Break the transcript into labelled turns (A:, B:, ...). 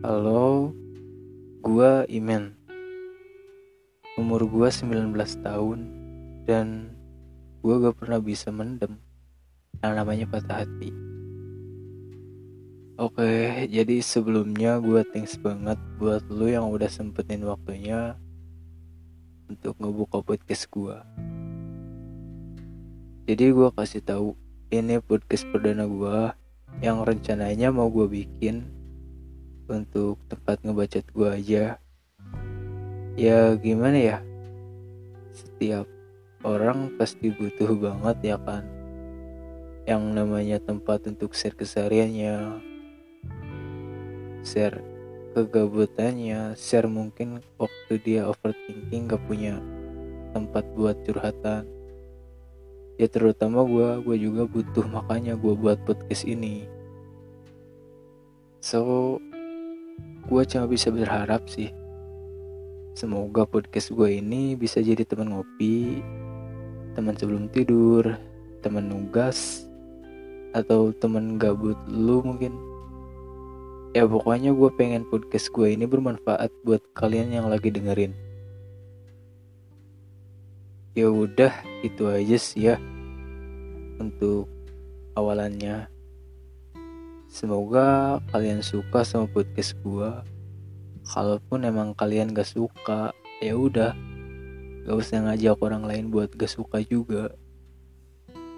A: Halo, gua Imen. Umur gua 19 tahun dan gua gak pernah bisa mendem yang namanya patah hati. Oke, jadi sebelumnya gua thanks banget buat lu yang udah sempetin waktunya untuk ngebuka podcast gua. Jadi gua kasih tahu ini podcast perdana gua yang rencananya mau gua bikin untuk tempat ngebacot gue aja. Ya gimana ya? Setiap orang pasti butuh banget ya kan? Yang namanya tempat untuk share kesehariannya share kegabutannya share mungkin waktu dia overthinking gak punya tempat buat curhatan. Ya terutama gue gue juga butuh makanya gue buat podcast ini. So gue cuma bisa berharap sih. Semoga podcast gue ini bisa jadi teman ngopi teman sebelum tidur teman nugas atau teman gabut lu mungkin. Ya pokoknya gue pengen podcast gue ini bermanfaat buat kalian yang lagi dengerin. Ya udah itu aja sih ya untuk awalannya Semoga kalian suka sama podcast gua. Kalaupun emang kalian gak suka, ya udah, gak usah ngajak orang lain buat gak suka juga.